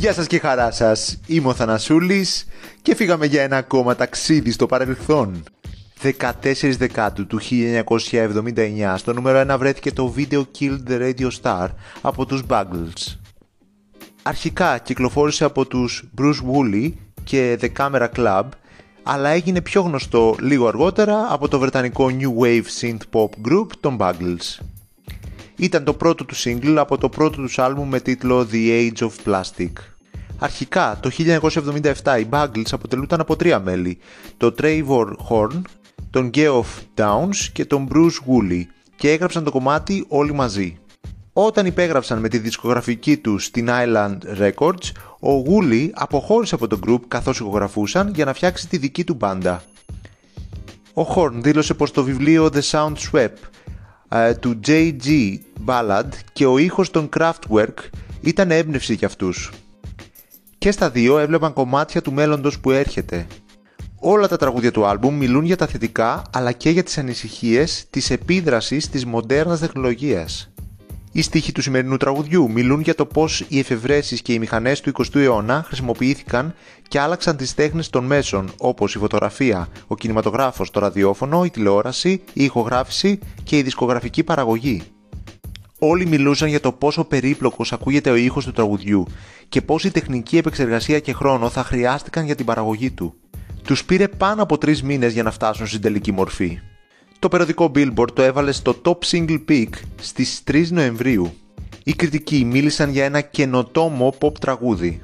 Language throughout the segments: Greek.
Γεια σας και χαρά σας, είμαι ο Θανασούλης και φύγαμε για ένα ακόμα ταξίδι στο παρελθόν. 14 Δεκάτου του 1979 στο νούμερο 1 βρέθηκε το Video Killed the Radio Star από τους Buggles. Αρχικά κυκλοφόρησε από τους Bruce Woolley και The Camera Club αλλά έγινε πιο γνωστό λίγο αργότερα από το βρετανικό New Wave Synth Pop Group των Buggles. Ήταν το πρώτο του single από το πρώτο τους άλμπουμ με τίτλο The Age of Plastic. Αρχικά, το 1977 οι Buggles αποτελούνταν από τρία μέλη, το Trevor Horn, τον Geoff Downs και τον Bruce Woolley και έγραψαν το κομμάτι όλοι μαζί. Όταν υπέγραψαν με τη δισκογραφική τους στην Island Records, ο Woolley αποχώρησε από το group καθώς ηχογραφούσαν για να φτιάξει τη δική του μπάντα. Ο Horn δήλωσε πως το βιβλίο The Sound Swept ε, του J.G. Ballard και ο ήχος των Kraftwerk ήταν έμπνευση για αυτούς. Και στα δύο έβλεπαν κομμάτια του μέλλοντος που έρχεται. Όλα τα τραγούδια του άλμπουμ μιλούν για τα θετικά αλλά και για τις ανησυχίες της επίδρασης της μοντέρνας τεχνολογίας. Οι στίχοι του σημερινού τραγουδιού μιλούν για το πώς οι εφευρέσεις και οι μηχανές του 20ου αιώνα χρησιμοποιήθηκαν και άλλαξαν τις τέχνες των μέσων όπως η φωτογραφία, ο κινηματογράφος, το ραδιόφωνο, η τηλεόραση, η ηχογράφηση και η δισκογραφική παραγωγή. Όλοι μιλούσαν για το πόσο περίπλοκος ακούγεται ο ήχος του τραγουδιού και πόση τεχνική επεξεργασία και χρόνο θα χρειάστηκαν για την παραγωγή του. Τους πήρε πάνω από τρεις μήνες για να φτάσουν στην τελική μορφή. Το περιοδικό Billboard το έβαλε στο Top Single Peak στις 3 Νοεμβρίου. Οι κριτικοί μίλησαν για ένα καινοτόμο pop τραγούδι.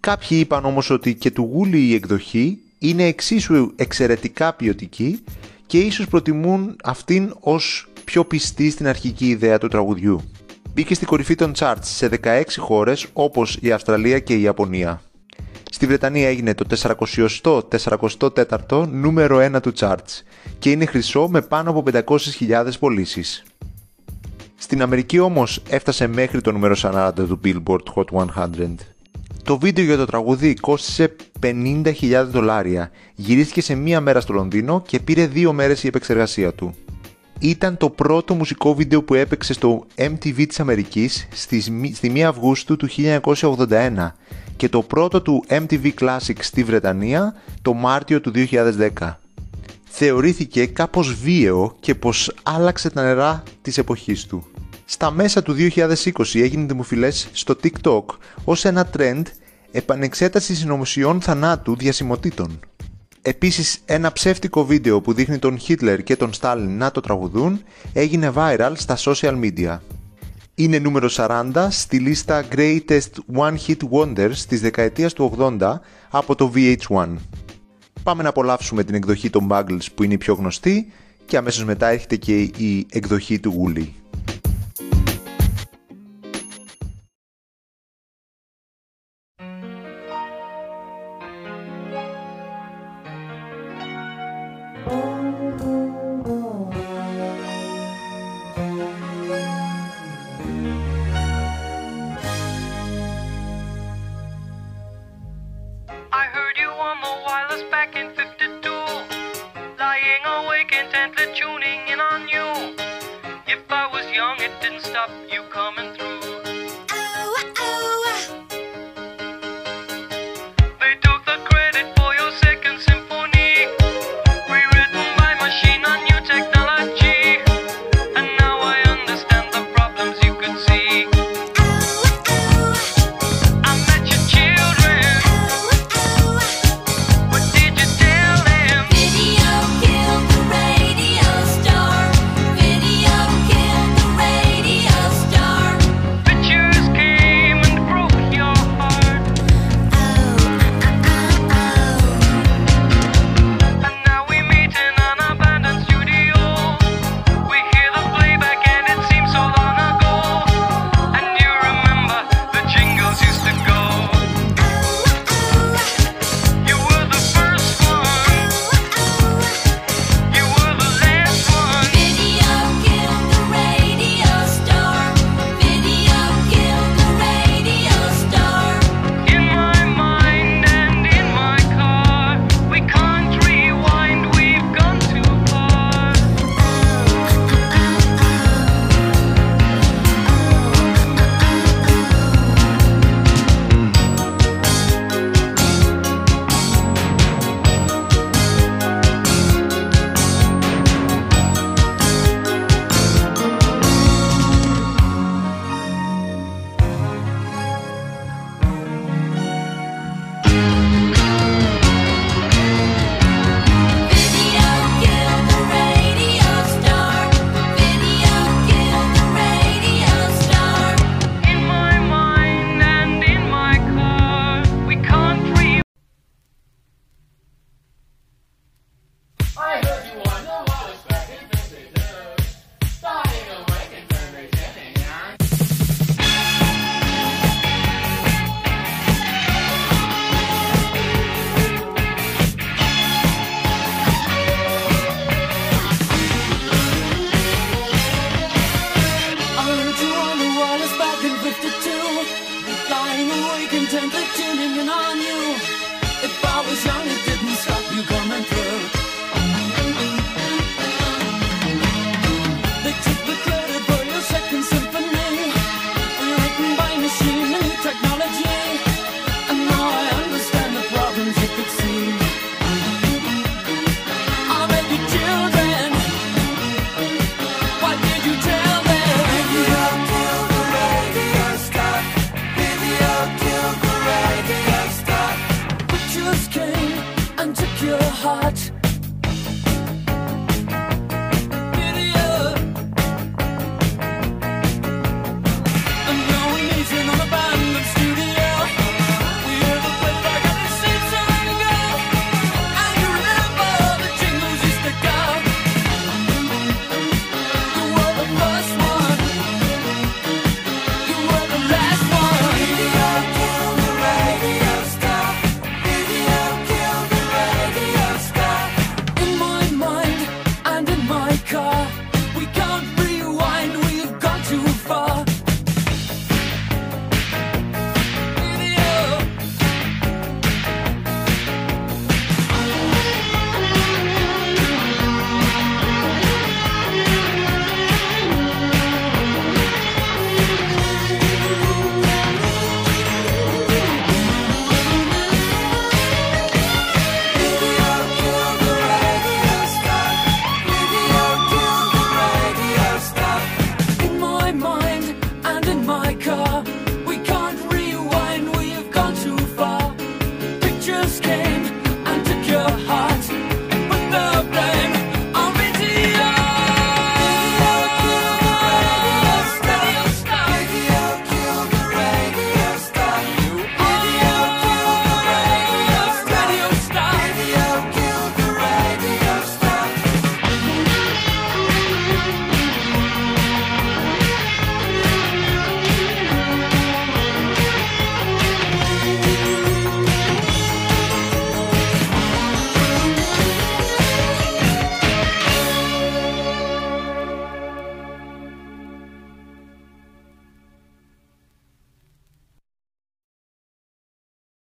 Κάποιοι είπαν όμως ότι και του Γούλη η εκδοχή είναι εξίσου εξαιρετικά ποιοτική και ίσως προτιμούν αυτήν ως πιο πιστή στην αρχική ιδέα του τραγουδιού. Μπήκε στη κορυφή των charts σε 16 χώρες όπως η Αυστραλία και η Ιαπωνία. Στη Βρετανία έγινε το 400-404 νούμερο 1 του charts και είναι χρυσό με πάνω από 500.000 πωλήσεις. Στην Αμερική όμως έφτασε μέχρι το νούμερο 40 του Billboard Hot 100. Το βίντεο για το τραγούδι κόστισε 50.000 δολάρια, γυρίστηκε σε μία μέρα στο Λονδίνο και πήρε δύο μέρες η επεξεργασία του. Ήταν το πρώτο μουσικό βίντεο που έπαιξε στο MTV της Αμερικής στη 1 Αυγούστου του 1981 και το πρώτο του MTV Classic στη Βρετανία το Μάρτιο του 2010. Θεωρήθηκε κάπως βίαιο και πως άλλαξε τα νερά της εποχής του. Στα μέσα του 2020 έγινε δημοφιλές στο TikTok ως ένα trend επανεξέτασης συνωμοσιών θανάτου διασημοτήτων. Επίσης ένα ψεύτικο βίντεο που δείχνει τον Χίτλερ και τον Στάλιν να το τραγουδούν έγινε viral στα social media είναι νούμερο 40 στη λίστα Greatest One Hit Wonders της δεκαετίας του 80 από το VH1. Πάμε να απολαύσουμε την εκδοχή των Buggles που είναι η πιο γνωστή και αμέσως μετά έρχεται και η εκδοχή του Woolly. Didn't stop you coming